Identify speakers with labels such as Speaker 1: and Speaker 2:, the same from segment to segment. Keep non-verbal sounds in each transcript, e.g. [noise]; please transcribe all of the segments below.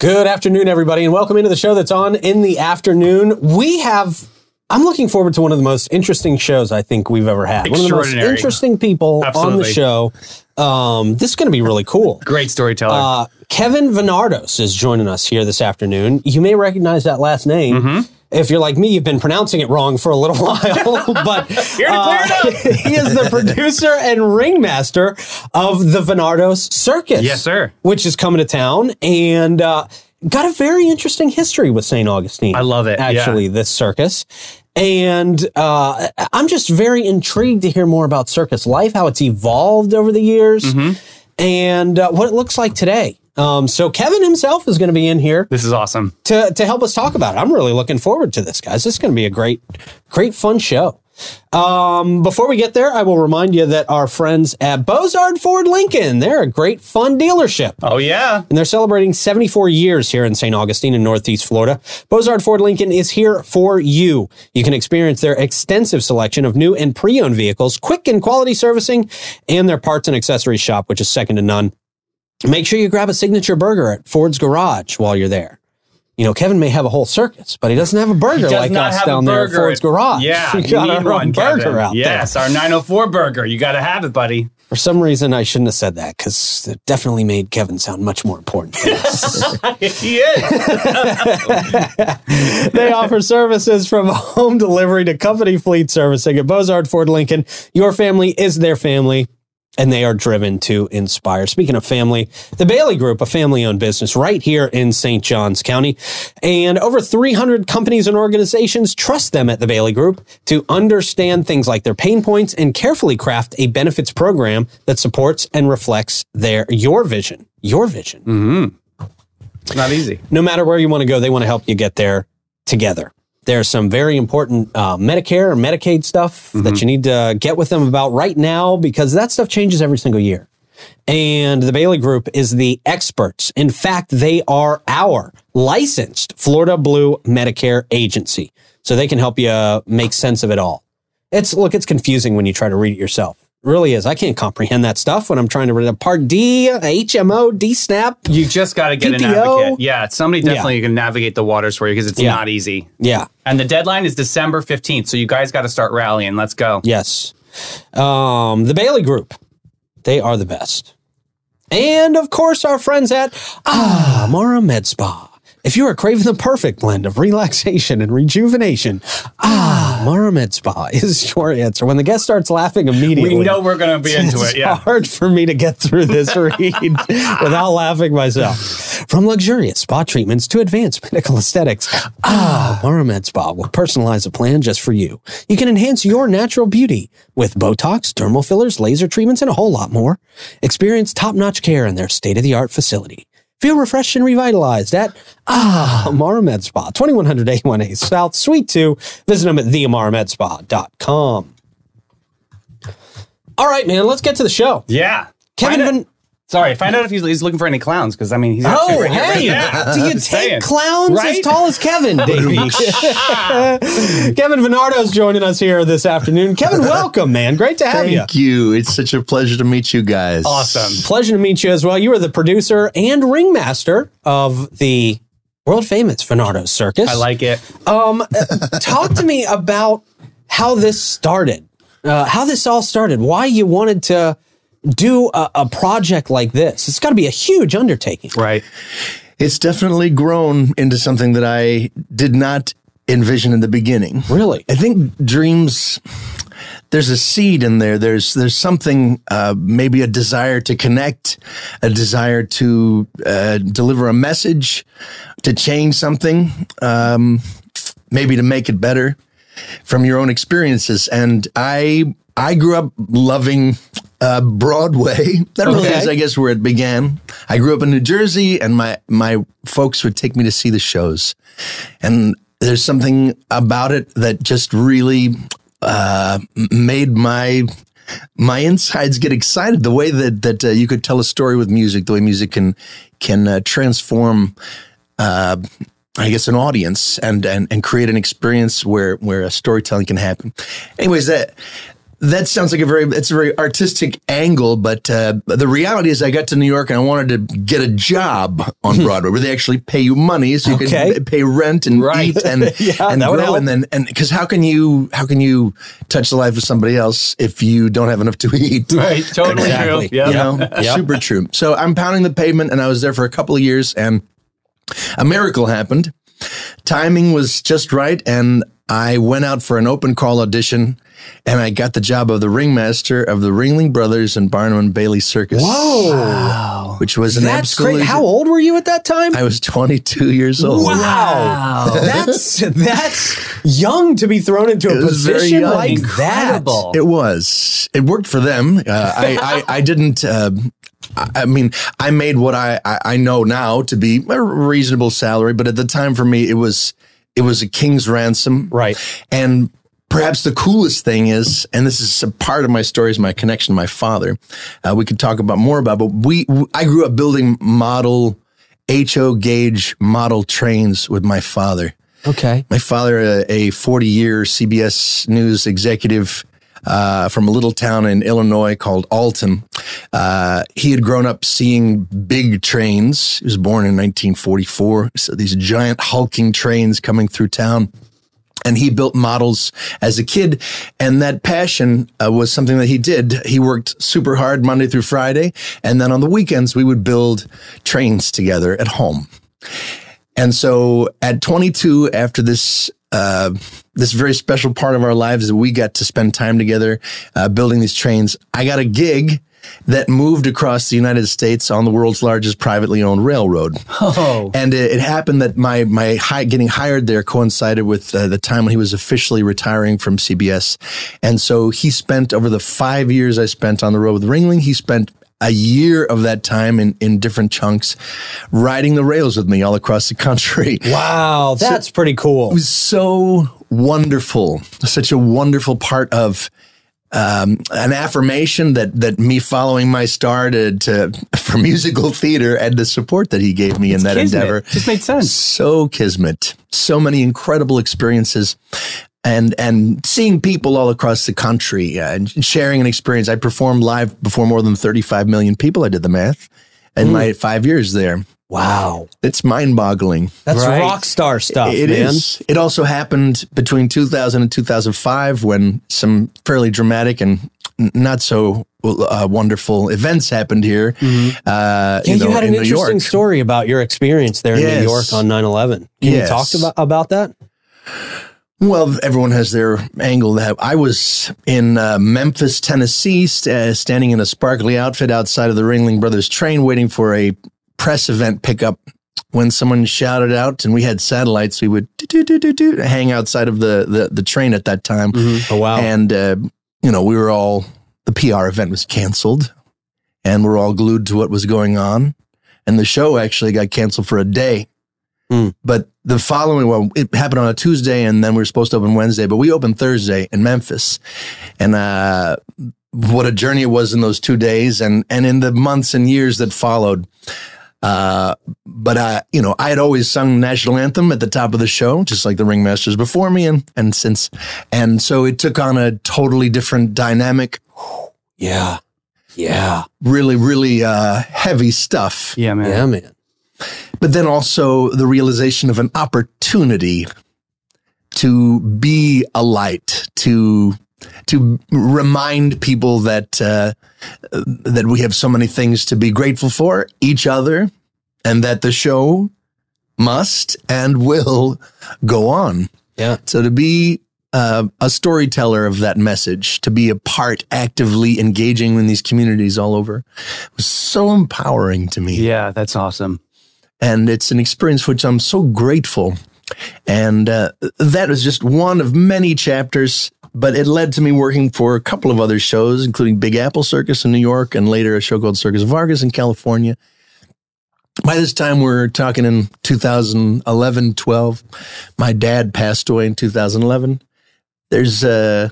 Speaker 1: Good afternoon, everybody, and welcome into the show that's on in the afternoon. We have, I'm looking forward to one of the most interesting shows I think we've ever had. One of the most interesting people on the show. Um, this is going to be really cool.
Speaker 2: Great storyteller.
Speaker 1: Uh, Kevin Venardos is joining us here this afternoon. You may recognize that last name.
Speaker 2: Mm-hmm.
Speaker 1: If you're like me, you've been pronouncing it wrong for a little [laughs] while, but
Speaker 2: Here to clear it up. [laughs]
Speaker 1: he is the producer and ringmaster of the Venardos Circus.
Speaker 2: Yes, sir.
Speaker 1: Which is coming to town and uh, got a very interesting history with St. Augustine.
Speaker 2: I love it, yeah.
Speaker 1: Actually, this circus. And uh, I'm just very intrigued to hear more about circus life, how it's evolved over the years,
Speaker 2: Mm-hmm.
Speaker 1: and uh, what it looks like today. Um, so Kevin himself is going to be in here
Speaker 2: this is awesome.
Speaker 1: to to help us talk about it. I'm really looking forward to this, guys. This is going to be a great, great fun show. Um, before we get there, I will remind you that our friends at Bozard Ford Lincoln, they're a great fun dealership.
Speaker 2: Oh yeah.
Speaker 1: And they're celebrating 74 years here in St. Augustine in Northeast Florida. Bozard Ford Lincoln is here for you. You can experience their extensive selection of new and pre-owned vehicles, quick and quality servicing, and their parts and accessories shop, which is second to none. Make sure you grab a signature burger at Ford's Garage while you're there. You know, Kevin may have a whole circus, but he doesn't have a burger
Speaker 2: Does
Speaker 1: like
Speaker 2: not
Speaker 1: us
Speaker 2: have a
Speaker 1: down there at. Ford's Garage.
Speaker 2: Yeah, [laughs]
Speaker 1: we got
Speaker 2: need
Speaker 1: our
Speaker 2: one,
Speaker 1: burger
Speaker 2: Kevin.
Speaker 1: out there.
Speaker 2: Yes, our 904 burger. You got to have it, buddy.
Speaker 1: For some reason, I shouldn't have said that because it definitely made Kevin sound much more important. [laughs]
Speaker 2: he is. [laughs]
Speaker 1: they offer services from home delivery to company fleet servicing at Bozard Ford Lincoln. Your family is their family. And they are driven to inspire. Speaking of family, the Bailey Group, a family owned business right here in St. Johns County. And over 300 companies and organizations trust them at the Bailey Group to understand things like their pain points and carefully craft a benefits program that supports and reflects their, your vision, your vision
Speaker 2: It's not easy.
Speaker 1: no matter where you want to go, they want to help you get there together. There's some very important uh, Medicare or Medicaid stuff that you need to get with them about right now because that stuff changes every single year. And the Bailey Group is the experts. In fact, they are our licensed Florida Blue Medicare agency. So they can help you make sense of it all. It's look, it's confusing when you try to read it yourself. Really is. I can't comprehend that stuff when I'm trying to read a Part D, HMO, D SNAP.
Speaker 2: You just got to get an advocate. Yeah, somebody definitely can navigate the waters for you because it's
Speaker 1: Yeah.
Speaker 2: not easy.
Speaker 1: Yeah.
Speaker 2: And the deadline is December 15th. So you guys got to start rallying. Let's go.
Speaker 1: Yes. Um, the Bailey Group, they are the best. And of course, our friends at Ah Med Spa. If you are craving the perfect blend of relaxation and rejuvenation, Ah Mara Med Spa [laughs] is your answer. When the guest starts laughing immediately,
Speaker 2: We know we're going to be into it. Yeah.
Speaker 1: hard for me to get through this [laughs] read without laughing myself. From luxurious spa treatments to advanced medical aesthetics, ah, Maramed Spa will personalize a plan just for you. You can enhance your natural beauty with Botox, dermal fillers, laser treatments, and a whole lot more. Experience top-notch care in their state-of-the-art facility. Feel refreshed and revitalized at Ah Amara Med Spa, 2100 A1A South, Suite 2. Visit them at theamaramedspa.com. All right, man, let's get to the show.
Speaker 2: Yeah.
Speaker 1: Kevin Van.
Speaker 2: Out- Sorry, find out if he's, he's looking for any clowns because I mean he's actually
Speaker 1: Oh,
Speaker 2: right here, right
Speaker 1: hey, do you [laughs] take
Speaker 2: saying.
Speaker 1: clowns as tall as Kevin, [laughs] Davey? [laughs] Kevin Venardos joining us here this afternoon. Kevin, welcome, man. Great to have you.
Speaker 3: Thank you. It's such a pleasure to meet you guys.
Speaker 2: Awesome.
Speaker 1: Pleasure to meet you as well. You are the producer and ringmaster of the world famous Venardos Circus.
Speaker 2: I like it.
Speaker 1: Um, talk to me about how this started, uh, how this all started, why you wanted to do a, a project like this. It's got to be a huge undertaking.
Speaker 2: Right.
Speaker 3: It's definitely grown into something that I did not envision in the beginning.
Speaker 1: Really?
Speaker 3: I think dreams. There's a seed in there. There's there's something, uh, maybe a desire to connect, a desire to uh, deliver a message, to change something, um, maybe to make it better from your own experiences. And I I grew up loving uh, Broadway. [laughs] That really
Speaker 1: Okay.
Speaker 3: is, I guess, where it began. I grew up in New Jersey, and my my folks would take me to see the shows, and there's something about it that just really uh, made my my insides get excited. The way that that uh, you could tell a story with music, the way music can can uh, transform. Uh, I guess an audience and, and and create an experience where where a storytelling can happen. Anyways, that that sounds like a very it's a very artistic angle, but uh, the reality is I got to New York and I wanted to get a job on Broadway where they actually pay you money so you
Speaker 1: Okay.
Speaker 3: can pay rent and
Speaker 2: Right.
Speaker 3: eat and [laughs]
Speaker 1: Yeah,
Speaker 3: and grow and then and because how can you how can you touch the life of somebody else if you don't have enough to eat? [laughs]
Speaker 2: Right. Totally
Speaker 1: Exactly.
Speaker 2: true. Yeah.
Speaker 3: You know, [laughs]
Speaker 1: Yep.
Speaker 3: super true. So I'm pounding the pavement, and I was there for a couple of years, and a miracle happened. Timing was just right, and I went out for an open call audition, and I got the job of the ringmaster of the Ringling Brothers and Barnum and Bailey Circus.
Speaker 1: Whoa.
Speaker 3: Which was an
Speaker 1: That's
Speaker 3: absolute.
Speaker 1: great. How old were you at that time?
Speaker 3: I was 22 years old.
Speaker 1: Wow. That's that's young to be thrown into a
Speaker 3: It was very
Speaker 1: position
Speaker 3: young.
Speaker 1: like
Speaker 2: Incredible.
Speaker 3: It was. It worked for them. Uh, I, I I didn't. Uh, I I mean, I made what I, I I know now to be a reasonable salary, but at the time for me, it was it was a king's ransom.
Speaker 1: Right.
Speaker 3: And perhaps the coolest thing is, and this is a part of my story, is my connection to my father. Uh, we could talk about more about, but we I grew up building model HO gauge model trains with my father.
Speaker 1: Okay.
Speaker 3: My father, a, a 40 year CBS News executive uh, from a little town in Illinois called Alton, uh, he had grown up seeing big trains. He was born in 1944. So these giant hulking trains coming through town. And he built models as a kid. And that passion uh, was something that he did. He worked super hard Monday through Friday. And then on the weekends, we would build trains together at home. And so at 22, after this, uh, this very special part of our lives that we got to spend time together uh, building these trains, I got a gig that moved across the United States on the world's largest privately owned railroad.
Speaker 2: Oh.
Speaker 3: And it, it happened that my my hi- getting hired there coincided with uh, the time when he was officially retiring from CBS, and so he spent over the five years I spent on the road with Ringling, he spent a year of that time in in different chunks, riding the rails with me all across the country. [laughs]
Speaker 1: Wow, that's pretty cool.
Speaker 3: It was so wonderful, such a wonderful part of um, an affirmation that that me following my star to, to [laughs] for musical theater and the support that he gave me in that
Speaker 2: Kismet.
Speaker 3: endeavor.
Speaker 2: Just made sense.
Speaker 3: So kismet, so many incredible experiences. And and seeing people all across the country uh, and sharing an experience. I performed live before more than 35 million people. I did the math in my five years there.
Speaker 1: Wow.
Speaker 3: It's mind boggling.
Speaker 1: That's
Speaker 2: Right.
Speaker 1: rock star stuff,
Speaker 3: It
Speaker 1: man.
Speaker 3: is. It also happened between 2000 and 2005 when some fairly dramatic and not so uh, wonderful events happened here. Uh,
Speaker 1: Yeah,
Speaker 3: you,
Speaker 1: you,
Speaker 3: know,
Speaker 1: had an
Speaker 3: New
Speaker 1: interesting
Speaker 3: York.
Speaker 1: story about your experience there in
Speaker 3: Yes.
Speaker 1: New York on 9 11. Can
Speaker 3: Yes.
Speaker 1: you talk about, about that?
Speaker 3: Well, everyone has their angle. That I was in uh, Memphis, Tennessee, st- uh, standing in a sparkly outfit outside of the Ringling Brothers train, waiting for a press event pickup. When someone shouted out, and we had satellites, we would do, do, do, do, hang outside of the, the the train at that time.
Speaker 1: Oh, wow.
Speaker 3: And, uh, you know, we were all, the PR event was canceled and we're all glued to what was going on. And the show actually got canceled for a day.
Speaker 1: Hmm.
Speaker 3: But the following, well, it happened on a Tuesday and then we were supposed to open Wednesday, but we opened Thursday in Memphis. And, uh, what a journey it was in those two days and, and in the months and years that followed. Uh, but uh, you know, I had always sung national anthem at the top of the show, just like the ringmasters before me, and and since, and so it took on a totally different dynamic.
Speaker 1: yeah. Yeah.
Speaker 3: Really, really uh, heavy stuff.
Speaker 2: Yeah, man.
Speaker 1: Yeah, man.
Speaker 3: But then also the realization of an opportunity to be a light, to to remind people that uh, that we have so many things to be grateful for, each other, and that the show must and will go on.
Speaker 1: Yeah.
Speaker 3: So to be uh, a storyteller of that message, to be a part actively engaging in these communities all over, was so empowering to me
Speaker 2: Yeah, that's awesome.
Speaker 3: and it's an experience for which I'm so grateful. And uh, that was just one of many chapters, but it led to me working for a couple of other shows, including Big Apple Circus in New York and later a show called Circus Vargas in California. By this time, we're talking in 2011, 12. My dad passed away in 2011. There's uh,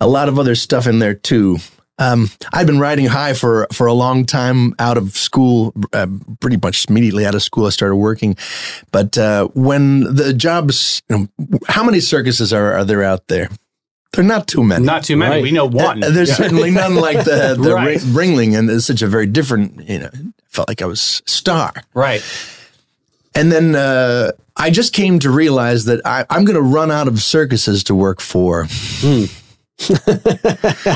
Speaker 3: a lot of other stuff in there too. Um, I'd been riding high for for a long time out of school, uh, pretty much immediately out of school. I started working, but uh, when the jobs, you know, how many circuses are, are there out there? They're not too many.
Speaker 2: Not too many.
Speaker 1: Right.
Speaker 2: We know one.
Speaker 3: Uh, There's certainly none [laughs] like the, the
Speaker 2: Right.
Speaker 3: Ring- Ringling, and it's such a very different. You know, felt like I was a star.
Speaker 2: right.
Speaker 3: And then uh, I just came to realize that I, I'm going to run out of circuses to work for. [laughs]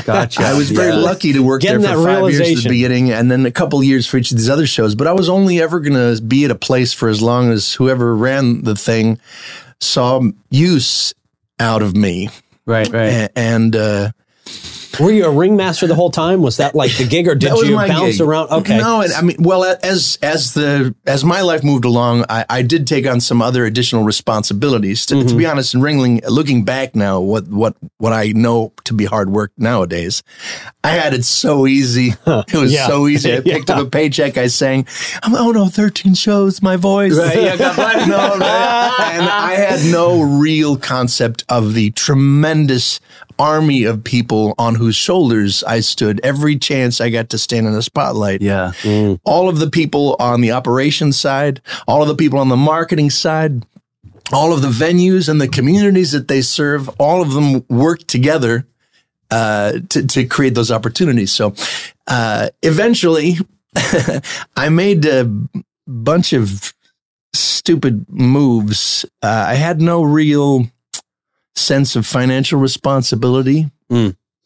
Speaker 2: Gotcha.
Speaker 3: I was very
Speaker 1: Yeah.
Speaker 3: lucky to work
Speaker 1: Getting
Speaker 3: there for five years at the beginning, and then a couple years for each of these other shows. But I was only ever going to be at a place for as long as whoever ran the thing saw use out of me.
Speaker 2: Right. Right.
Speaker 3: A- And uh,
Speaker 1: Were you a ringmaster the whole time? Was that like the gig, or did you bounce
Speaker 3: gig.
Speaker 1: around? Okay,
Speaker 3: No, and I mean, well, as as the as my life moved along, I, I did take on some other additional responsibilities. To,
Speaker 1: Mm-hmm.
Speaker 3: to be honest, in Ringling, looking back now, what what what I know to be hard work nowadays, I had it so easy. [laughs] It was
Speaker 1: Yeah.
Speaker 3: so easy. I [laughs] picked up a paycheck. I sang, I'm, "Oh no, thirteen shows, my voice."
Speaker 2: Right, yeah, God [laughs]
Speaker 3: no, no, and I had no real concept of the tremendous army of people on whose shoulders I stood every chance I got to stand in the spotlight.
Speaker 2: Yeah.
Speaker 3: All of the people on the operations side, all of the people on the marketing side, all of the venues and the communities that they serve, all of them work together uh, to, to create those opportunities. So uh, eventually, [laughs] I made a bunch of stupid moves. Uh, I had no real sense of financial resposibility.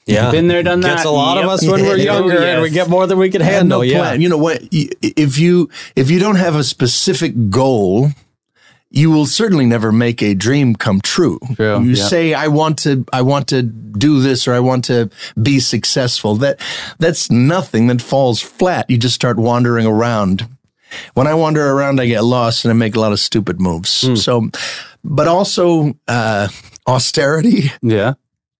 Speaker 1: yeah,
Speaker 2: Been there, done that.
Speaker 1: Gets a lot of us when we're younger,
Speaker 2: Oh,
Speaker 1: and we get more than we can handle.
Speaker 3: no
Speaker 1: yeah,
Speaker 3: plan. You know what? If you if you don't have a specific goal, you will certainly never make a dream come true.
Speaker 2: True,
Speaker 3: You
Speaker 2: yeah.
Speaker 3: say, "I want to, I want to do this, or I want to be successful." That that's nothing that falls flat. You just start wandering around. When I wander around, I get lost and I make a lot of stupid moves.
Speaker 2: Hmm.
Speaker 3: So, but also uh, austerity
Speaker 2: Yeah.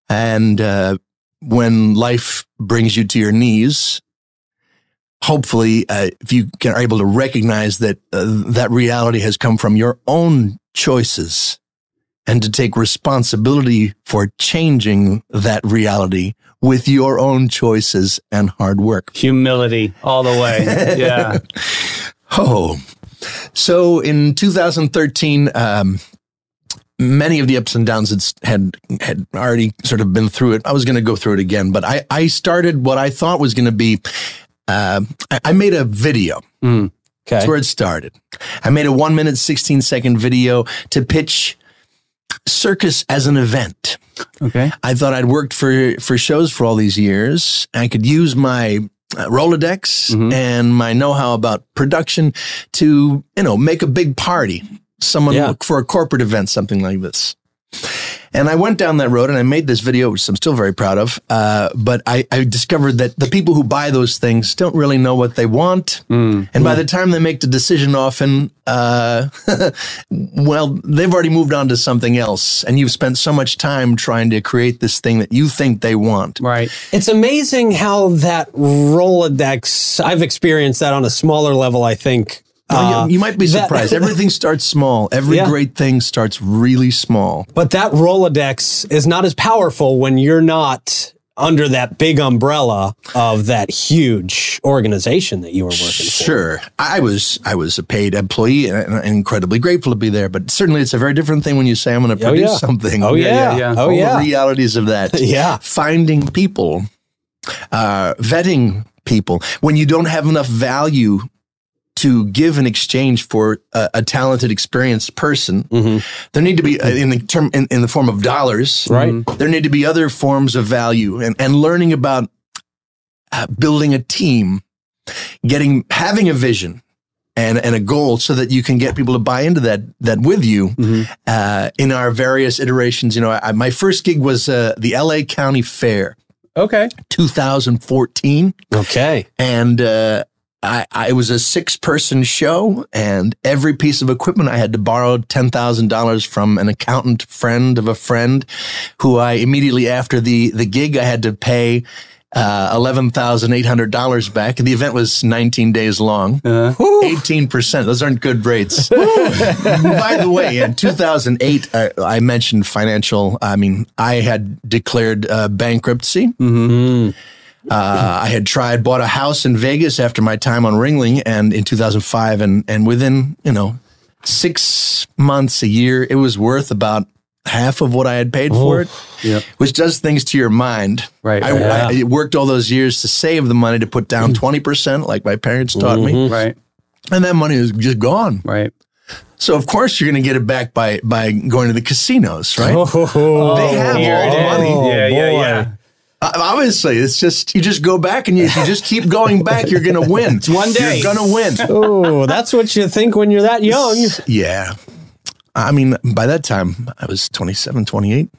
Speaker 3: and uh, when life brings you to your knees, hopefully, uh, if you can, are able to recognize that uh, that reality has come from your own choices and to take responsibility for changing that reality with your own choices and hard work.
Speaker 2: Humility all the way. [laughs] Yeah.
Speaker 3: Oh, so in 2013, um, many of the ups and downs had, had had already sort of been through it. I was going to go through it again, but I I started what I thought was going to be. Uh, I, I made a video.
Speaker 2: Mm.
Speaker 3: That's
Speaker 1: okay,
Speaker 3: where it started. I made a one minute, 16 second video to pitch circus as an event.
Speaker 2: Okay.
Speaker 3: I thought I'd worked for for shows for all these years. I could use my uh, Rolodex
Speaker 2: Mhm.
Speaker 3: and my know-how about production to, you know, make a big party. Someone
Speaker 1: Yeah.
Speaker 3: for a corporate event, something like this. And I went down that road and I made this video, which I'm still very proud of. Uh, but I, I discovered that the people who buy those things don't really know what they want.
Speaker 2: Mm.
Speaker 3: And by the time they make the decision, often, uh, [laughs] well, they've already moved on to something else. And you've spent so much time trying to create this thing that you think they want.
Speaker 2: Right.
Speaker 1: it's amazing how that Rolodex. I've experienced that on a smaller level. I think.
Speaker 3: Well,
Speaker 1: Uh,
Speaker 3: you, you might be
Speaker 1: that-
Speaker 3: surprised. [laughs] Everything starts small. Every
Speaker 1: Yeah.
Speaker 3: great thing starts really small.
Speaker 1: But that Rolodex is not as powerful when you're not under that big umbrella of that huge organization that you were working for.
Speaker 3: Sure, I was I was a paid employee and, and incredibly grateful to be there. But certainly, it's a very different thing when you say I'm going to
Speaker 1: Oh,
Speaker 3: produce
Speaker 1: yeah.
Speaker 3: something.
Speaker 1: Oh yeah.
Speaker 2: yeah, yeah.
Speaker 1: Oh
Speaker 3: All
Speaker 1: yeah.
Speaker 3: the realities of that. [laughs]
Speaker 1: Yeah.
Speaker 3: finding people, uh, vetting people when you don't have enough value to give in exchange for a, a talented, experienced person.
Speaker 1: Mhm.
Speaker 3: There need to be uh, in the term in, in the form of dollars.
Speaker 1: Right.
Speaker 3: There need to be other forms of value and, and learning about uh, building a team, getting having a vision and and a goal so that you can get people to buy into that that with you.
Speaker 2: Mhm.
Speaker 3: Uh, in our various iterations, you know, I, my first gig was uh, the L.A. County Fair,
Speaker 2: Okay.
Speaker 3: 2014,
Speaker 1: Okay.
Speaker 3: and uh, I, I was a six person show, and every piece of equipment I had to borrow ten thousand dollars from an accountant friend of a friend, who I immediately after the the gig I had to pay. Uh, eleven thousand eight hundred dollars back, and the event was nineteen days long.
Speaker 2: Uh,
Speaker 3: Eighteen percent; those aren't good rates. [laughs] By the way, in two thousand eight, I, I mentioned financial. I mean, I had declared uh, bankruptcy.
Speaker 1: Mm.
Speaker 3: Uh, I had tried, bought a house in Vegas after my time on Ringling, and in 2005, and and within you know six months, a year, it was worth about half of what I had paid for it,
Speaker 2: Yep.
Speaker 3: which does things to your mind.
Speaker 2: Right,
Speaker 3: I,
Speaker 2: right.
Speaker 3: I worked all those years to save the money to put down 20%, like my parents taught me.
Speaker 2: Right.
Speaker 3: And that money is just gone.
Speaker 2: Right.
Speaker 3: So, of course, you're going to get it back by, by going to the casinos, right? They have all the money.
Speaker 2: Yeah, yeah, yeah.
Speaker 3: Uh, Obviously, it's just, you just go back and you, you just keep going back, you're going to win. It's
Speaker 2: one day.
Speaker 3: You're going to win.
Speaker 1: Oh, that's what you think when you're that young.
Speaker 3: Yeah. I mean, by that time, I was 27, 28.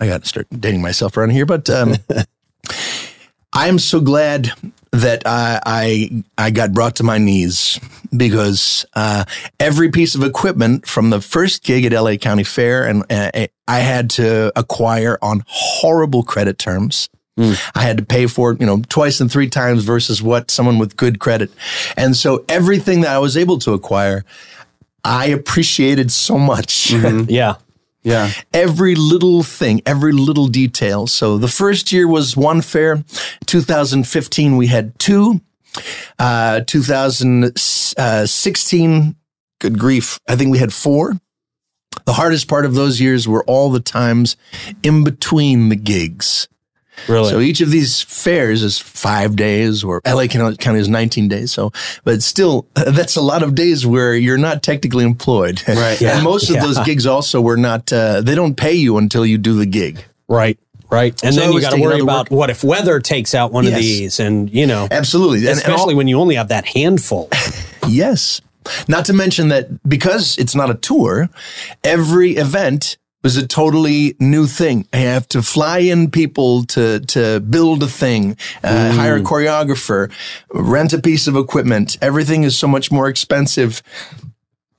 Speaker 3: I got to start dating myself around here, but um, [laughs] I am so glad that I, I I got brought to my knees because uh, every piece of equipment from the first gig at LA County Fair and uh, I had to acquire on horrible credit terms. I had to pay for it, you know, twice and three times versus what someone with good credit. And so everything that I was able to acquire, I appreciated so much. [laughs]
Speaker 1: Yeah.
Speaker 2: Yeah.
Speaker 3: every little thing, every little detail. So the first year was one fair. 2015, we had two. Uh, 2016, good grief, I think we had four. The hardest part of those years were all the times in between the gigs.
Speaker 1: Really.
Speaker 3: So each of these fairs is five days, or LA County is 19 days. So, but still, [laughs] that's a lot of days where you're not technically employed.
Speaker 2: Right. [laughs]
Speaker 1: Yeah.
Speaker 3: And most of
Speaker 1: Yeah.
Speaker 3: those gigs also were not, uh, they don't pay you until you do the gig.
Speaker 1: right. Right. And
Speaker 3: So
Speaker 1: then you got to worry about
Speaker 3: work-
Speaker 1: what if weather takes out one of these and, you know,
Speaker 3: Absolutely. And- and
Speaker 1: especially
Speaker 3: all-
Speaker 1: when you only have that handful. [laughs]
Speaker 3: Yes. Not to mention that because it's not a tour, every event was a totally new thing. I have to fly in people to to build a thing, uh, hire a choreographer, rent a piece of equipment. Everything is so much more expensive.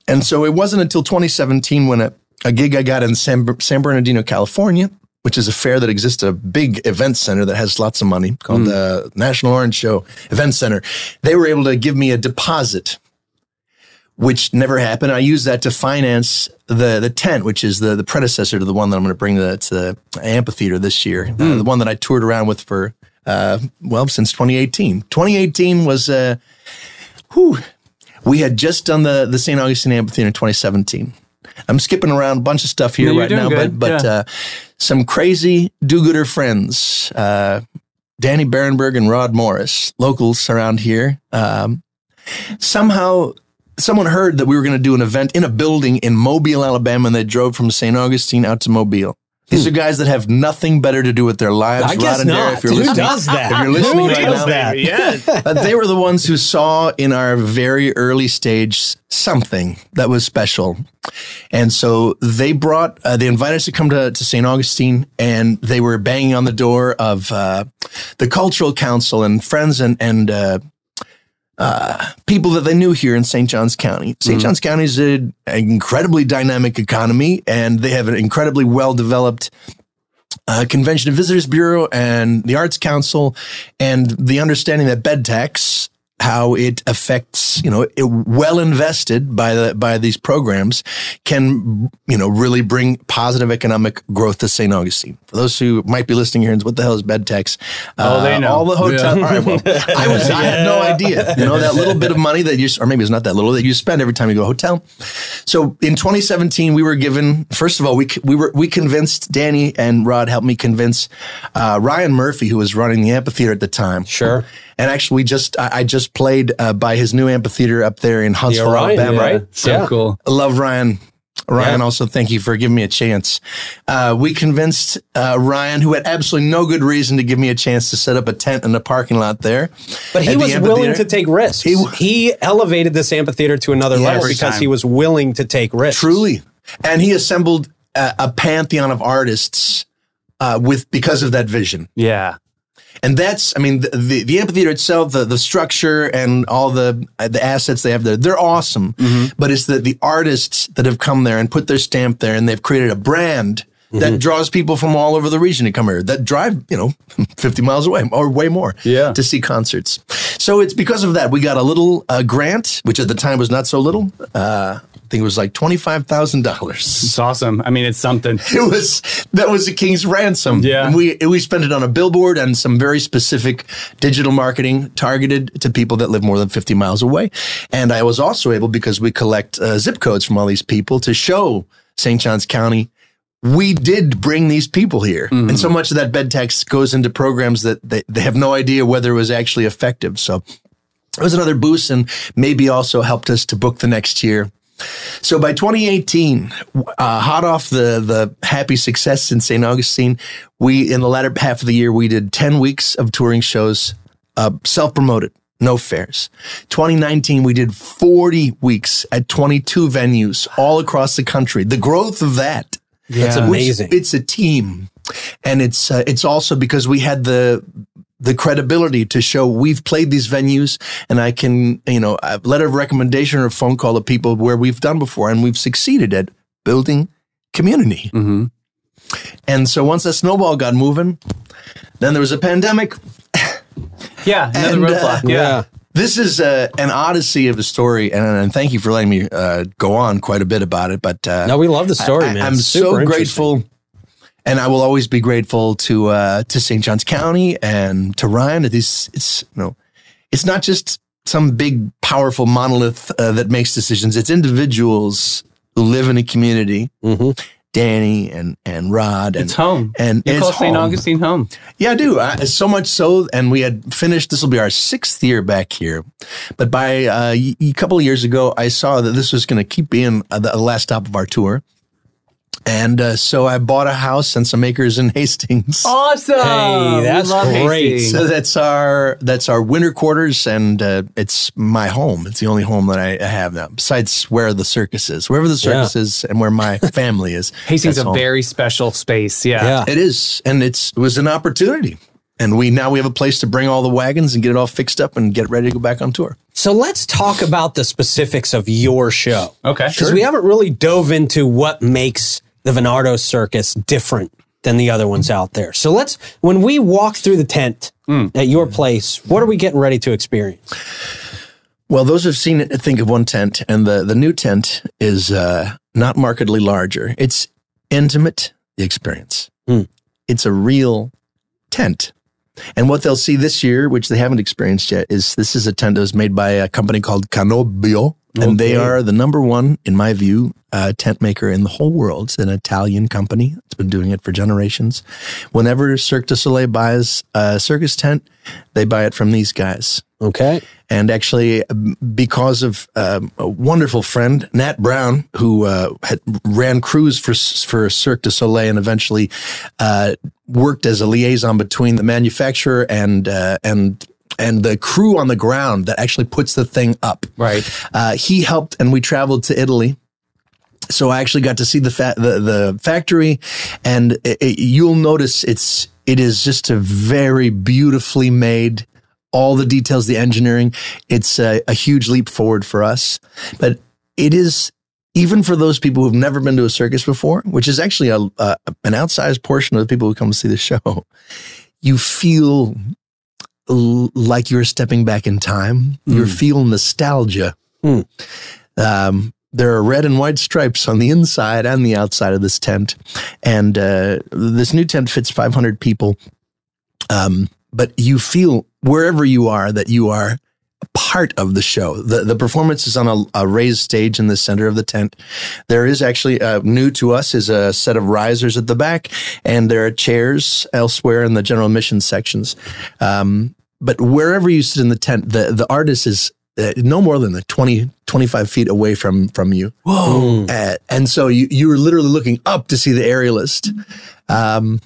Speaker 3: And so it wasn't until 2017 when a, a gig I got in San, San Bernardino, California, which is a fair that exists, a big event center that has lots of money called the National Orange Show Event Center. They were able to give me a deposit which never happened. I used that to finance the the tent, which is the the predecessor to the one that I'm going to bring the, to the amphitheater this year. Uh, the one that I toured around with for uh, well since 2018. 2018 was uh, whew, we had just done the the St. Augustine Amphitheater in 2017. I'm skipping around a bunch of stuff here right now,
Speaker 2: good.
Speaker 3: but but
Speaker 2: Yeah.
Speaker 3: uh, some crazy do-gooder friends, uh, Danny Berenberg and Rod Morris, locals around here. Um, somehow someone heard that we were going to do an event in a building in Mobile, Alabama, and they drove from St. Augustine out to Mobile. These are guys that have nothing better to do with their lives.
Speaker 1: I guess
Speaker 3: Rod and Dara,
Speaker 1: not.
Speaker 3: if you're
Speaker 1: Who
Speaker 3: listening,
Speaker 1: does that?
Speaker 3: If you're listening
Speaker 1: Who
Speaker 3: right
Speaker 1: does
Speaker 3: now,
Speaker 1: that?
Speaker 2: Yes.
Speaker 3: uh, they were the ones who saw in our very early stage something that was special. And so they brought, uh, they invited us to come to, to St. Augustine and they were banging on the door of uh, the Cultural Council and friends and, and uh, people that they knew here in St. Johns County. saint Johns County is an incredibly dynamic economy and they have an incredibly well developed uh, Convention and Visitors Bureau and the Arts Council, and the understanding that bed tax, how it affects, you know, it, well invested by the by these programs, can you know really bring positive economic growth to St. Augustine. For those who might be listening here, and what the hell is bed tax? Uh,
Speaker 2: Oh, they know.
Speaker 3: all the hotel. All right, well, I was I had no [laughs] idea. You know that little bit of money that you, or maybe it's not that little that you spend every time you go to a hotel. So in 2017, we were given. First of all, we we were we convinced Danny and Rod helped me convince uh, Ryan Murphy, who was running the amphitheater at the time.
Speaker 1: Sure.
Speaker 3: And actually, we just I, I just played uh, by his new amphitheater up there in Huntsville,
Speaker 1: Orion,
Speaker 3: Alabama.
Speaker 1: right?
Speaker 2: So
Speaker 1: Yeah.
Speaker 2: cool.
Speaker 3: I love Ryan. Ryan,
Speaker 1: Yeah.
Speaker 3: also thank you for giving me a chance. Uh, we convinced uh, Ryan, who had absolutely no good reason to give me a chance to set up a tent in the parking lot there.
Speaker 1: But he was willing to take risks.
Speaker 3: He
Speaker 1: He, elevated this amphitheater to another level because
Speaker 2: time.
Speaker 1: he was willing to take risks.
Speaker 3: Truly. And he assembled a, a pantheon of artists uh, with because of that vision.
Speaker 2: Yeah.
Speaker 3: And that's, I mean, the, the, the amphitheater itself, the, the structure and all the uh, the assets they have there, they're awesome. But it's the, the artists that have come there and put their stamp there and they've created a brand that draws people from all over the region to come here that drive, you know, [laughs] 50 miles away or way more
Speaker 2: Yeah.
Speaker 3: to see concerts. So it's because of that. We got a little uh, grant, which at the time was not so little. Uh, I think it was like $25,000.
Speaker 2: It's awesome. I mean, it's something. [laughs]
Speaker 3: It was that was the king's ransom.
Speaker 2: Yeah.
Speaker 3: And we we spent it on a billboard and some very specific digital marketing targeted to people that live more than 50 miles away. And I was also able because we collect uh, zip codes from all these people to show St. Johns County we did bring these people here. And so much of that bed tax goes into programs that they, they have no idea whether it was actually effective. So it was another boost and maybe also helped us to book the next year. So by 2018, uh, hot off the the happy success in St. Augustine, we in the latter half of the year we did 10 weeks of touring shows, uh, self promoted, no fairs. 2019 we did 40 weeks at 22 venues all across the country. The growth of that,
Speaker 1: That's
Speaker 2: Yeah.
Speaker 3: which-
Speaker 1: amazing.
Speaker 3: it's a team, and it's uh, it's also because we had the the credibility to show we've played these venues and I can, you know, a letter of recommendation or a phone call to people where we've done before and we've succeeded at building community.
Speaker 2: Mm-hmm.
Speaker 3: And so once that snowball got moving, then there was a pandemic.
Speaker 2: Yeah, another
Speaker 3: And, uh,
Speaker 2: roadblock. yeah.
Speaker 3: This is uh, an odyssey of a story, and, and thank you for letting me uh, go on quite a bit about it. But uh,
Speaker 1: no, we love the story,
Speaker 3: I,
Speaker 1: man. I, am
Speaker 3: so grateful, and I will always be grateful to uh, to St. Johns County and to Ryan. Is it's you know, it's not just some big powerful monolith uh, that makes decisions. It's individuals who live in a community.
Speaker 1: Mhm.
Speaker 3: Danny and and Rod and
Speaker 2: It's home.
Speaker 3: and
Speaker 2: You
Speaker 3: it's
Speaker 2: call St. Augustine home.
Speaker 3: Yeah, I do. I, so much so, and we had finished. This will be our sixth year back here, but by uh, a couple of years ago, I saw that this was going to keep being uh, the last stop of our tour, and uh, so I bought a house and some acres in [laughs] Hastings.
Speaker 2: Awesome.
Speaker 1: Hey, that's great.
Speaker 2: Hastings.
Speaker 3: So that's our that's our winter quarters, and uh, it's my home. It's the only home that I have now, besides where the circus is, wherever the circus is, and where my [laughs] family is.
Speaker 2: Hastings is a
Speaker 3: home.
Speaker 2: very special space. Yeah.
Speaker 1: Yeah.
Speaker 3: It is, and it's it was an opportunity. And we now we have a place to bring all the wagons and get it all fixed up and get ready to go back on tour.
Speaker 1: So let's talk about the specifics of your show.
Speaker 2: Okay.
Speaker 1: Because we haven't really dove into what makes the Venardos Circus different than the other ones out there. So let's, when we walk through the tent at your place, what are we getting ready to experience?
Speaker 3: Well, those who've seen it think of one tent, and the the new tent is uh, not markedly larger. It's intimate the experience.
Speaker 1: Hmm.
Speaker 3: It's a real tent. And what they'll see this year, which they haven't experienced yet, is this is a tent that was made by a company called Canobbio. And they are the number one, in my view, uh, tent maker in the whole world. It's an Italian company. It's been doing it for generations. Whenever Cirque du Soleil buys a circus tent, they buy it from these guys.
Speaker 1: Okay.
Speaker 3: And actually, um, because of um, a wonderful friend, Nat Brown, who uh, had ran crews for for Cirque du Soleil and eventually uh, worked as a liaison between the manufacturer and uh, and and the crew on the ground that actually puts the thing up.
Speaker 2: Right.
Speaker 3: Uh, he helped, and we traveled to Italy. So I actually got to see the fa- the, the factory, and it, it- you'll notice it's it is just a very beautifully made. All the details, the engineering, it's a, a huge leap forward for us. But it is even for those people who've never been to a circus before, which is actually a, a an outsized portion of the people who come to see the show. You feel l- like you're stepping back in time. You feel nostalgia.
Speaker 1: Hmm.
Speaker 3: Um, there are red and white stripes on the inside and the outside of this tent, and uh, this new tent fits 500 people. Um, but you feel wherever you are that you are part of the show. The the performance is on a, a raised stage in the center of the tent. There is actually uh, new to us is a set of risers at the back, and there are chairs elsewhere in the general admission sections. Um, but wherever you sit in the tent, the the artist is uh, no more than the 20, 25 feet away from from you.
Speaker 1: Whoa.
Speaker 3: Uh, and so you you were literally looking up to see the aerialist. Um,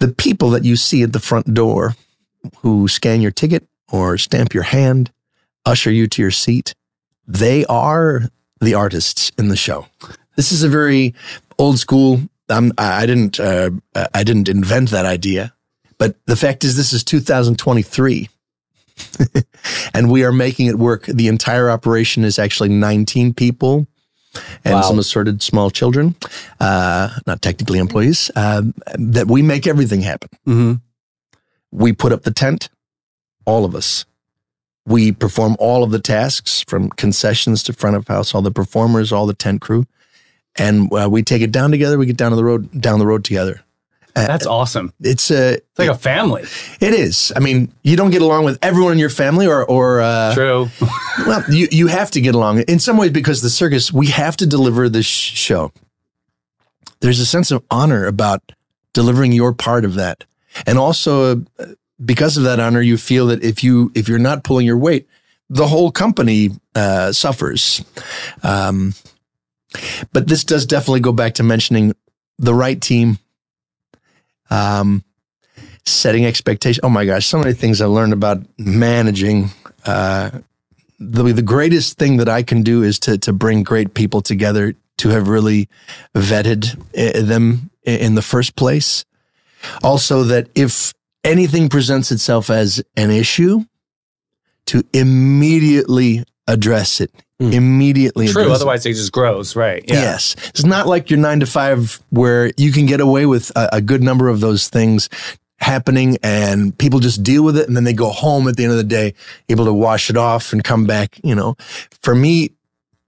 Speaker 3: the people that you see at the front door who scan your ticket or stamp your hand, usher you to your seat, they are the artists in the show. This is a very old school. I'm, I didn't uh, I didn't invent that idea, but the fact is, this is 2023. [laughs] and we are making it work. The entire operation is actually 19 people and
Speaker 1: Wow.
Speaker 3: some assorted small children, uh, not technically employees, um, that we make everything happen.
Speaker 2: Mm-hmm.
Speaker 3: We put up the tent, all of us. We perform all of the tasks from concessions to front of house, all the performers, all the tent crew, and uh, we take it down together. We get down to the road, down the road together.
Speaker 2: That's awesome.
Speaker 3: It's a,
Speaker 2: It's like a family.
Speaker 3: it is. I mean, you don't get along with everyone in your family, or, or uh,
Speaker 2: True. [laughs]
Speaker 3: well, you you have to get along in some ways because the circus we have to deliver this show there's a sense of honor about delivering your part of that. And also uh, because of that honor, you feel that if you, if you're not pulling your weight, the whole company uh, suffers. Um, but this does definitely go back to mentioning the right team, um, setting expectations. Oh my gosh, so many things I learned about managing. Uh, the, the greatest thing that I can do is to to bring great people together to have really vetted uh, them in the first place. Also, that if anything presents itself as an issue, to immediately address it. Mm. Immediately.
Speaker 2: True. Otherwise, it. it just grows. Right.
Speaker 3: Yeah. Yes. It's not like your nine to five where you can get away with a, a good number of those things happening and people just deal with it and then they go home at the end of the day able to wash it off and come back you know for me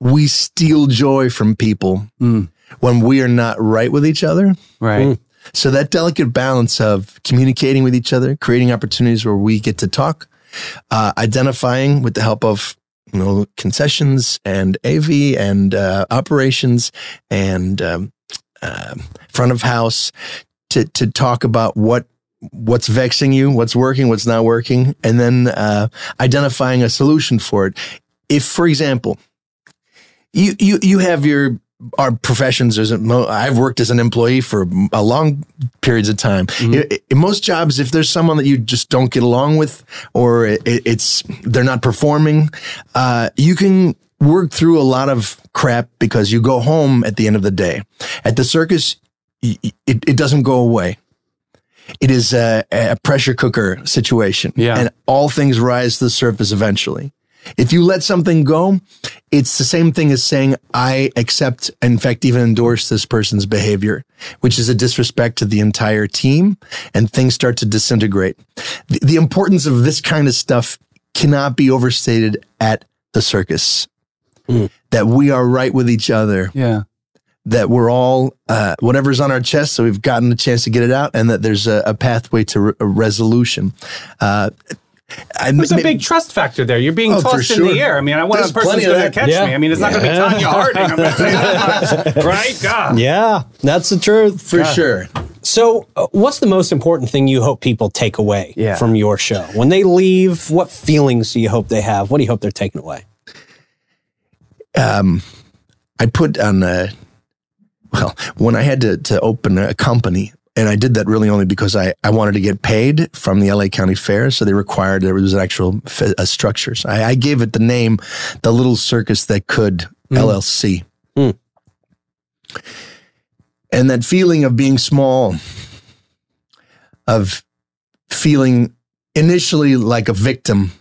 Speaker 3: we steal joy from people mm. when we are not right with each other
Speaker 2: right mm.
Speaker 3: So that delicate balance of communicating with each other creating opportunities where we get to talk uh, identifying with the help of you know concessions and AV and uh, operations and um, uh, front of house to to talk about what what's vexing you, what's working, what's not working, and then uh, identifying a solution for it. If, for example, you you you have your our professions as a, I've worked as an employee for a long periods of time. Mm-hmm. In most jobs, if there's someone that you just don't get along with, or it, it's they're not performing, uh, you can work through a lot of crap because you go home at the end of the day. At the circus, it, it doesn't go away. It is a, a pressure cooker situation,
Speaker 2: yeah.
Speaker 3: and all things rise to the surface eventually. If you let something go, it's the same thing as saying, I accept, in fact, even endorse this person's behavior, which is a disrespect to the entire team and things start to disintegrate. The, the importance of this kind of stuff cannot be overstated at the circus. Mm. That we are right with each other.
Speaker 2: Yeah.
Speaker 3: That we're all, uh, whatever's on our chest, so we've gotten a chance to get it out, and that there's a, a pathway to re- a resolution. Uh,
Speaker 2: there's a big trust factor there. You're being oh, tossed in the air. I mean, I want a person going to catch yeah. me. I mean, it's not going to be Tonya Harding. I'm going to tell you that much, [laughs] right? God.
Speaker 1: Yeah, that's the truth
Speaker 3: for God. sure.
Speaker 1: So, uh, what's the most important thing you hope people take away yeah. from your show when they leave? What feelings do you hope they have? What do you hope they're taking away?
Speaker 3: Um, I put on a well when I had to to open a company and I did that really only because I, I wanted to get paid from the LA County Fair. So they required there was actual uh, structures. I, I, gave it the name, the Little Circus That Could mm. LLC. Mm. And that feeling of being small, of feeling initially like a victim,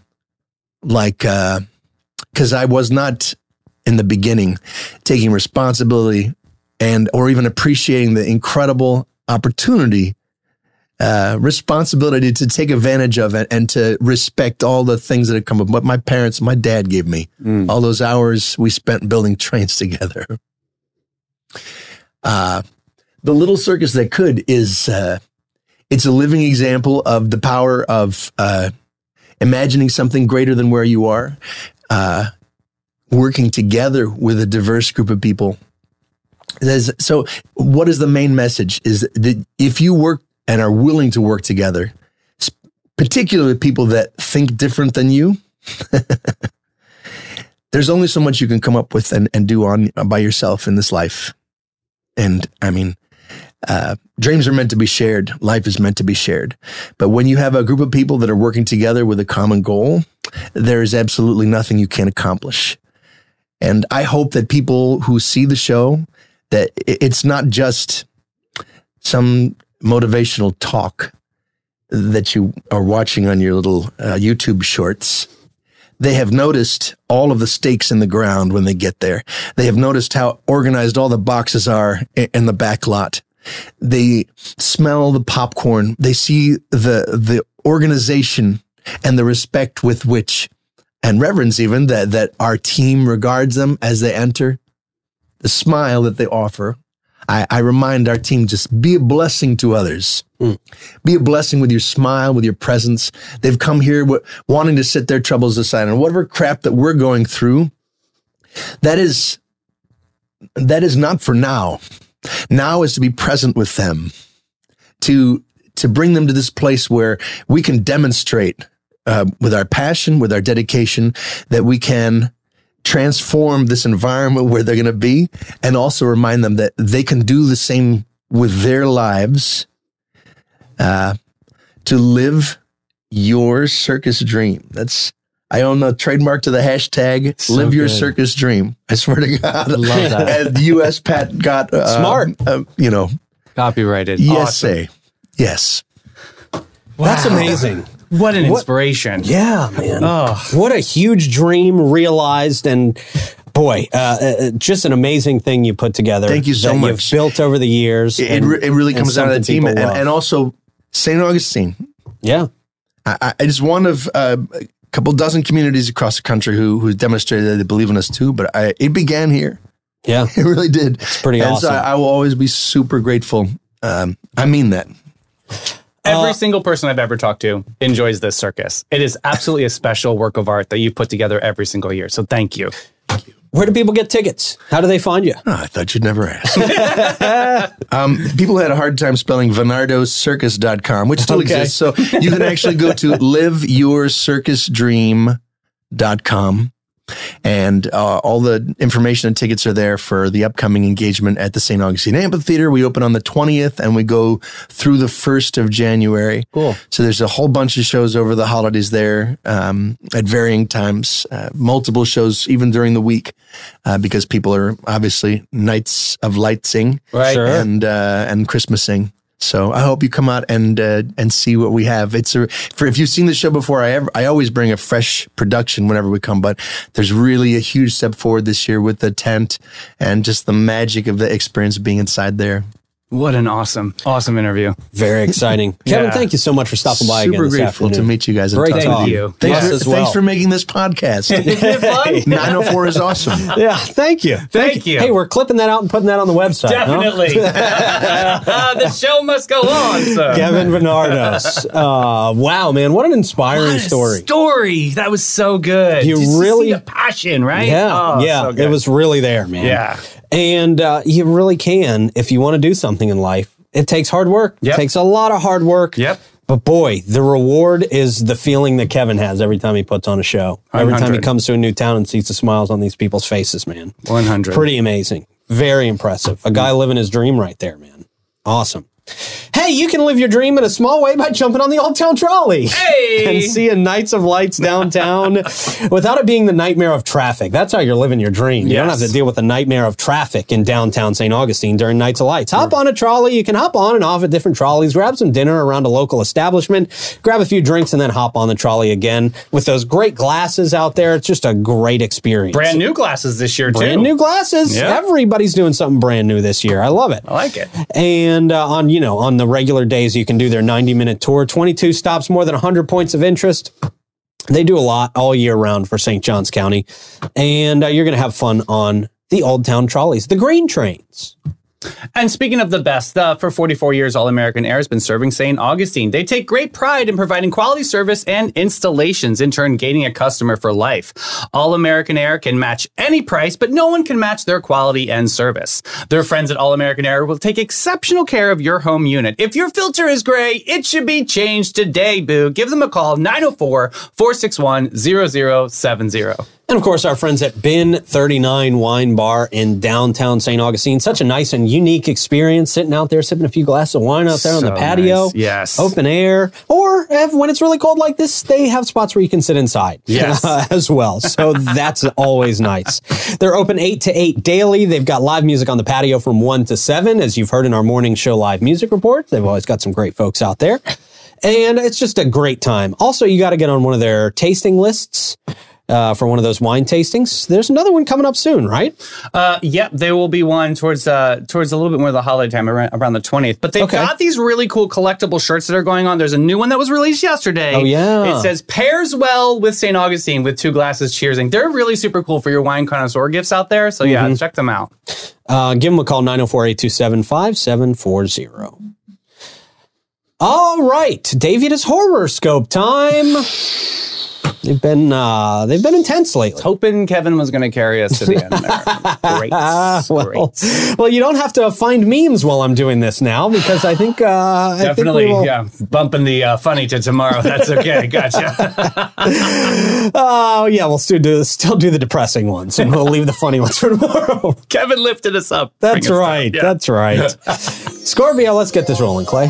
Speaker 3: like, because uh, I was not in the beginning taking responsibility and or even appreciating the incredible opportunity, uh, responsibility to take advantage of it and to respect all the things that have come up. What my parents, my dad gave me, mm. all those hours we spent building trains together. Uh, the little circus that could is uh, it's a living example of the power of uh, imagining something greater than where you are, uh, working together with a diverse group of people so what is the main message is that if you work and are willing to work together, particularly people that think different than you, [laughs] there's only so much you can come up with and, and do on by yourself in this life. And I mean, uh, dreams are meant to be shared. Life is meant to be shared. But when you have a group of people that are working together with a common goal, there is absolutely nothing you can't accomplish. And I hope that people who see the show that it's not just some motivational talk that you are watching on your little uh, YouTube shorts. They have noticed all of the stakes in the ground when they get there. They have noticed how organized all the boxes are in the back lot. They smell the popcorn. They see the, the organization and the respect with which and reverence even that, that our team regards them as they enter the smile that they offer. I, I remind our team just be a blessing to others. Mm. Be a blessing with your smile, with your presence. They've come here w- wanting to set their troubles aside and whatever crap that we're going through. That is, that is not for now. Now is to be present with them, to to bring them to this place where we can demonstrate uh, with our passion, with our dedication, that we can transform this environment where they're going to be, and also remind them that they can do the same with their lives. Uh, to live your circus dream. That's I own the trademark to the hashtag so live your circus dream. I swear to God. I love that. [laughs] and the US Pat got uh,
Speaker 1: smart.
Speaker 3: Uh, you know,
Speaker 2: copyrighted.
Speaker 3: Yes, awesome. yes.
Speaker 1: Wow. That's amazing.
Speaker 2: What an inspiration.
Speaker 1: Yeah, man. Oh. What a huge dream realized and boy, uh, uh, just an amazing thing you put together.
Speaker 3: Thank you so much.
Speaker 1: You've built over the years.
Speaker 3: It, and, it really comes out of the team, and, and, also St. Augustine.
Speaker 1: Yeah,
Speaker 3: I, I just one of uh, a couple dozen communities across the country who who demonstrated that they believe in us too. But I, it began here.
Speaker 1: Yeah, [laughs]
Speaker 3: it really did.
Speaker 1: It's pretty and awesome. So
Speaker 3: I, I, will always be super grateful. Um, I mean that.
Speaker 2: Every uh, single person I've ever talked to enjoys this circus. It is absolutely a special work of art that you put together every single year. So thank you. Thank you.
Speaker 1: Where do people get tickets? How do they find you?
Speaker 3: Oh, I thought you'd never ask. [laughs] [laughs] um, people had a hard time spelling venardoscircus.com, which still okay. exists. So you can actually go to [laughs] liveyourscircusdream.com and uh, all the information and tickets are there for the upcoming engagement at the St. Augustine Amphitheater. We open on the 20th and we go through the 1st of January.
Speaker 1: Cool.
Speaker 3: So there's a whole bunch of shows over the holidays there um, at varying times, uh, multiple shows even during the week uh, because people are obviously nights of lightsing
Speaker 1: right.
Speaker 3: and, uh, and Christmasing. So I hope you come out and uh, and see what we have. It's a, for if you've seen the show before, I ever, I always bring a fresh production whenever we come, but there's really a huge step forward this year with the tent and just the magic of the experience being inside there.
Speaker 2: What an awesome, awesome interview.
Speaker 1: Very exciting. [laughs] Kevin, yeah. thank you so much for stopping by
Speaker 3: Super
Speaker 1: again.
Speaker 3: grateful to meet you guys.
Speaker 1: Great, thank
Speaker 2: you.
Speaker 3: Thanks, yes, for, as well. thanks for making this podcast. [laughs] [laughs] 904 is awesome.
Speaker 1: Yeah, thank you.
Speaker 2: Thank, thank you.
Speaker 1: Hey, we're clipping that out and putting that on the website.
Speaker 2: Definitely. Huh? the show must go on, sir.
Speaker 1: Kevin Venardos. Uh, wow, man, what an inspiring
Speaker 2: what
Speaker 1: story.
Speaker 2: Story. That was so good.
Speaker 1: You
Speaker 2: Just
Speaker 1: really
Speaker 2: the passion, right?
Speaker 1: Yeah, oh, yeah. So it was really there, man.
Speaker 2: Yeah.
Speaker 1: And uh, you really can, if you want to do something in life, it takes hard work.
Speaker 2: Yep.
Speaker 1: It takes a lot of hard work.
Speaker 2: Yep.
Speaker 1: But boy, the reward is the feeling that Kevin has every time he puts on a show. 100. Every time he comes to a new town and sees the smiles on these people's faces, man.
Speaker 2: 100.
Speaker 1: Pretty amazing. Very impressive. A guy living his dream right there, man. Awesome. Hey, you can live your dream in a small way by jumping on the Old Town Trolley.
Speaker 2: Hey!
Speaker 1: And seeing Nights of Lights downtown without it being the nightmare of traffic. That's how you're living your dream. You yes. don't have to deal with the nightmare of traffic in downtown St. Augustine during Nights of Lights. Hop on a trolley. You can hop on and off at different trolleys, grab some dinner around a local establishment, grab a few drinks, and then hop on the trolley again with those great glasses out there. It's just a great experience.
Speaker 2: Brand new glasses this year,
Speaker 1: too. Brand new glasses. Yep. Everybody's doing something brand new this year. I love it.
Speaker 2: I like it.
Speaker 1: And uh, on, you know, on the regular days, you can do their 90 minute tour, 22 stops, more than 100 points of interest. They do a lot all year round for St. Johns County. And uh, you're going to have fun on the Old Town trolleys, the green trains.
Speaker 2: And speaking of the best, uh, for 44 years, All American Air has been serving St. Augustine. They take great pride in providing quality service and installations, in turn, gaining a customer for life. All American Air can match any price, but no one can match their quality and service. Their friends at All American Air will take exceptional care of your home unit. If your filter is gray, it should be changed today, boo. Give them a call, 904 461 0070.
Speaker 1: And of course, our friends at Bin 39 Wine Bar in downtown St. Augustine. Such a nice and unique experience sitting out there, sipping a few glasses of wine out there so on the patio.
Speaker 2: Nice. Yes.
Speaker 1: Open air. Or if, when it's really cold like this, they have spots where you can sit inside [laughs]
Speaker 2: yes.
Speaker 1: Uh, as well. So [laughs] that's always nice. They're open 8 to 8 daily. They've got live music on the patio from 1 to 7, as you've heard in our morning show live music report. They've always got some great folks out there. And it's just a great time. Also, you got to get on one of their tasting lists uh, for one of those wine tastings. There's another one coming up soon, right?
Speaker 2: Uh, yep, there will be one towards uh, towards a little bit more of the holiday time around, around the 20th. But they've okay. got these really cool collectible shirts that are going on. There's a new one that was released yesterday.
Speaker 1: Oh yeah,
Speaker 2: it says pairs well with St. Augustine with two glasses cheersing. They're really super cool for your wine connoisseur gifts out there. So yeah, mm-hmm. check them out.
Speaker 1: Uh, give them a call 904-827-5740. All right, David is horoscope time. They've been uh, they've been intense lately. [laughs]
Speaker 2: Hoping Kevin was going to carry us to the end there. [laughs] Great.
Speaker 1: Well,
Speaker 2: Great.
Speaker 1: well, you don't have to find memes while I'm doing this now because I think uh, I think
Speaker 2: Definitely,
Speaker 1: will-
Speaker 2: yeah. Bumping the uh, funny to tomorrow. That's okay. [laughs] Gotcha.
Speaker 1: Oh yeah, we'll still do still do the depressing ones, and we'll leave the funny ones for tomorrow.
Speaker 2: Kevin lifted us up.
Speaker 1: That's
Speaker 2: us
Speaker 1: right.
Speaker 2: Yeah.
Speaker 1: That's right. Scorpio, let's get this rolling, Clay.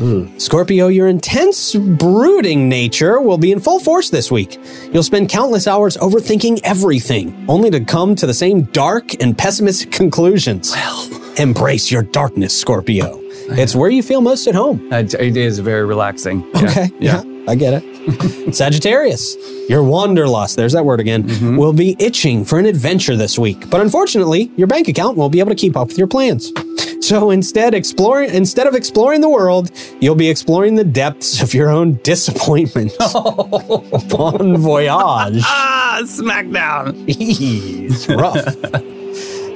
Speaker 2: Okay.
Speaker 1: Scorpio, your intense, brooding nature will be in full force this week. You'll spend countless hours overthinking everything, only to come to the same dark and pessimistic conclusions. Well, embrace your darkness, Scorpio. It's where you feel most at home.
Speaker 2: Uh, It is very relaxing. Yeah.
Speaker 1: Okay.
Speaker 2: Yeah.
Speaker 1: I get it. [laughs] Sagittarius, your wanderlust, there's that word again,
Speaker 2: Mm-hmm.
Speaker 1: will be itching for an adventure this week. But unfortunately, your bank account won't be able to keep up with your plans. So instead, exploring instead of exploring the world, you'll be exploring the depths of your own disappointment. [laughs] bon voyage. [laughs]
Speaker 2: Ah, smackdown.
Speaker 1: it's rough. [laughs]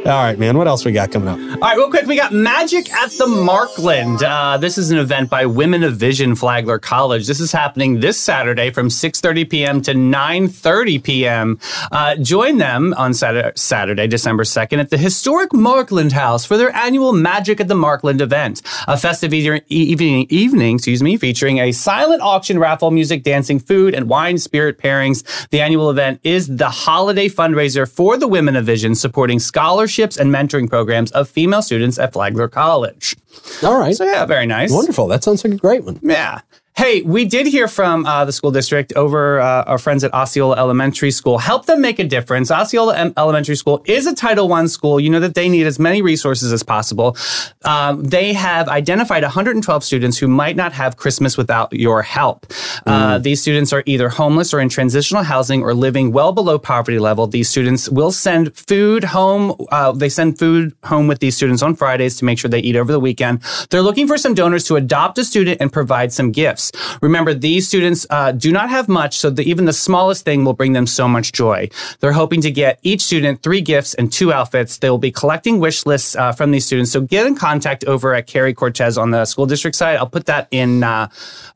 Speaker 1: All right, man. What else we got coming up?
Speaker 2: All right, real quick, we got Magic at the Markland. Uh, this is an event by Women of Vision Flagler College. This is happening this Saturday from 6:30 p.m. to 9:30 p.m. Uh, join them on Saturday, Saturday, December 2nd, at the historic Markland House for their annual Magic at the Markland event, a festive evening, evening, evening, excuse me, featuring a silent auction, raffle, music, dancing, food, and wine spirit pairings. The annual event is the holiday fundraiser for the Women of Vision, supporting scholarships and mentoring programs of female students at Flagler College.
Speaker 1: All right.
Speaker 2: So yeah, very nice.
Speaker 1: Wonderful. That sounds like a great one.
Speaker 2: Yeah. Hey, we did hear from uh, the school district over uh, our friends at Osceola Elementary School. Help them make a difference. Osceola em- Elementary School is a Title I school. You know that they need as many resources as possible. Um, they have identified 112 students who might not have Christmas without your help. Uh, these students are either homeless or in transitional housing or living well below poverty level. These students will send food home. Uh, they send food home with these students on Fridays to make sure they eat over the weekend. They're looking for some donors to adopt a student and provide some gifts. Remember, these students uh, do not have much, so the, even the smallest thing will bring them so much joy. They're hoping to get each student three gifts and two outfits. They will be collecting wish lists uh, from these students. So get in contact over at Carrie Cortez on the school district side. I'll put that in uh,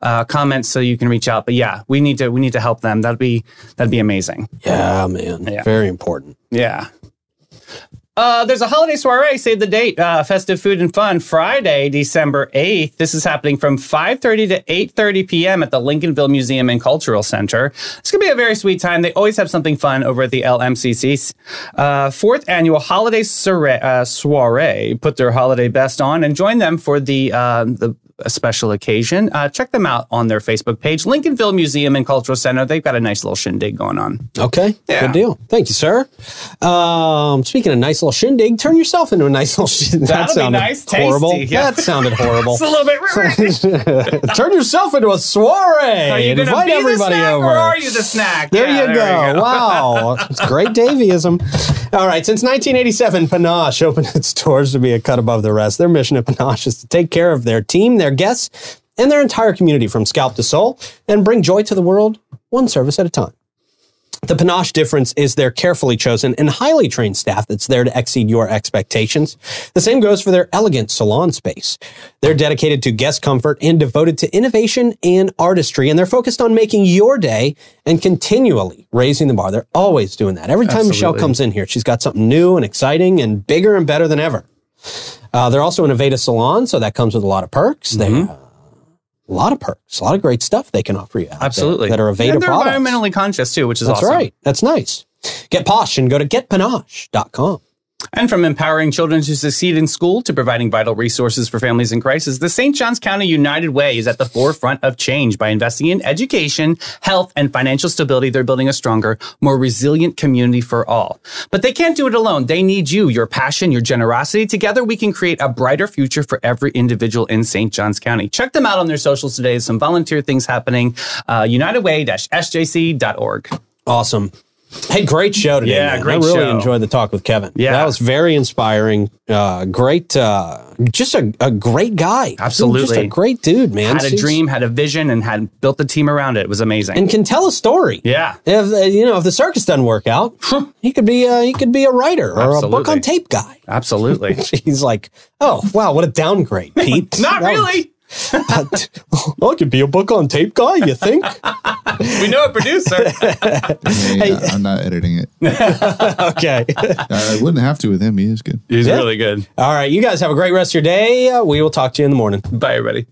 Speaker 2: uh, comments so you can reach out. But yeah, we need to we need to help them. That'd be that'd be amazing.
Speaker 1: Yeah, man.
Speaker 2: Yeah.
Speaker 1: Very important.
Speaker 2: Yeah. Uh, there's a holiday soiree. Save the date. Uh, festive food and fun. Friday, December 8th. This is happening from 5:30 to 8:30 p.m. at the Lincolnville Museum and Cultural Center. It's gonna be a very sweet time. They always have something fun over at the LMCC. Uh, fourth annual holiday soiree, uh, soiree. Put their holiday best on and join them for the uh, the a special occasion. Uh, check them out on their Facebook page, Lincolnville Museum and Cultural Center. They've got a nice little shindig going on.
Speaker 1: Okay.
Speaker 2: Yeah.
Speaker 1: Good deal. Thank you, sir. Um, speaking of nice little shindig, turn yourself into a nice little shindig.
Speaker 2: That'll
Speaker 1: that
Speaker 2: be
Speaker 1: sounded
Speaker 2: nice, tasty,
Speaker 1: horrible.
Speaker 2: yeah.
Speaker 1: That sounded [laughs] horrible.
Speaker 2: It's a little bit. Rude. [laughs] [laughs]
Speaker 1: Turn yourself into a soiree.
Speaker 2: Are you
Speaker 1: and
Speaker 2: to
Speaker 1: invite everybody
Speaker 2: snack
Speaker 1: over.
Speaker 2: or are you the snack?
Speaker 1: There,
Speaker 2: Yeah,
Speaker 1: you, go. Wow. It's great Davyism. All right. Since 1987, Panache opened its doors to be a cut above the rest. Their mission at Panache is to take care of their team, their guests, and their entire community from scalp to soul and bring joy to the world one service at a time. The Panache difference is their carefully chosen and highly trained staff that's there to exceed your expectations. The same goes for their elegant salon space. They're dedicated to guest comfort and devoted to innovation and artistry, and they're focused on making your day and continually raising the bar. They're always doing that. Every time Michelle comes in here, she's got something new and exciting and bigger and better than ever. Uh, they're also an Aveda salon, so that comes with a lot of perks. They
Speaker 2: Mm-hmm.
Speaker 1: uh, a lot of perks, a lot of great stuff they can offer you. out there
Speaker 2: Absolutely.
Speaker 1: that are Aveda
Speaker 2: and they're
Speaker 1: products.
Speaker 2: environmentally conscious too, which is
Speaker 1: That's
Speaker 2: awesome.
Speaker 1: right. That's nice. Get posh and go to getpanache.com.
Speaker 2: And from empowering children to succeed in school to providing vital resources for families in crisis, the St. Johns County United Way is at the forefront of change by investing in education, health, and financial stability. They're building a stronger, more resilient community for all. But they can't do it alone. They need you, your passion, your generosity. Together, we can create a brighter future for every individual in St. Johns County. Check them out on their socials today. Some volunteer things happening. Uh, UnitedWay-SJC.org.
Speaker 1: Awesome. Hey, great show today.
Speaker 2: Yeah,
Speaker 1: man.
Speaker 2: great
Speaker 1: I really
Speaker 2: show.
Speaker 1: enjoyed the talk with Kevin.
Speaker 2: Yeah.
Speaker 1: that was very inspiring. Uh, great, uh, just a, a great guy. Absolutely. Just a great dude, man.
Speaker 2: Had a
Speaker 1: She's-
Speaker 2: dream, had a vision, and had built the team around it. It was amazing.
Speaker 1: and can tell a story.
Speaker 2: yeah.
Speaker 1: If uh, you know, if the circus doesn't work out, he could be a, he could be a writer or a book on tape guy.
Speaker 2: Absolutely. [laughs]
Speaker 1: He's like, oh wow, what a downgrade, [laughs] Pete.
Speaker 2: Not
Speaker 1: That was-
Speaker 2: really.
Speaker 1: I could be a book on tape guy, you think? [laughs]
Speaker 2: We know a producer.
Speaker 4: Hey, I- I'm not editing it. [laughs]
Speaker 1: okay. [laughs]
Speaker 4: I wouldn't have to with him. He is good.
Speaker 2: He's
Speaker 1: Yeah.
Speaker 2: really good.
Speaker 1: All right. You guys have a great rest of your day. Uh, we will talk to you in the morning.
Speaker 2: Bye, everybody.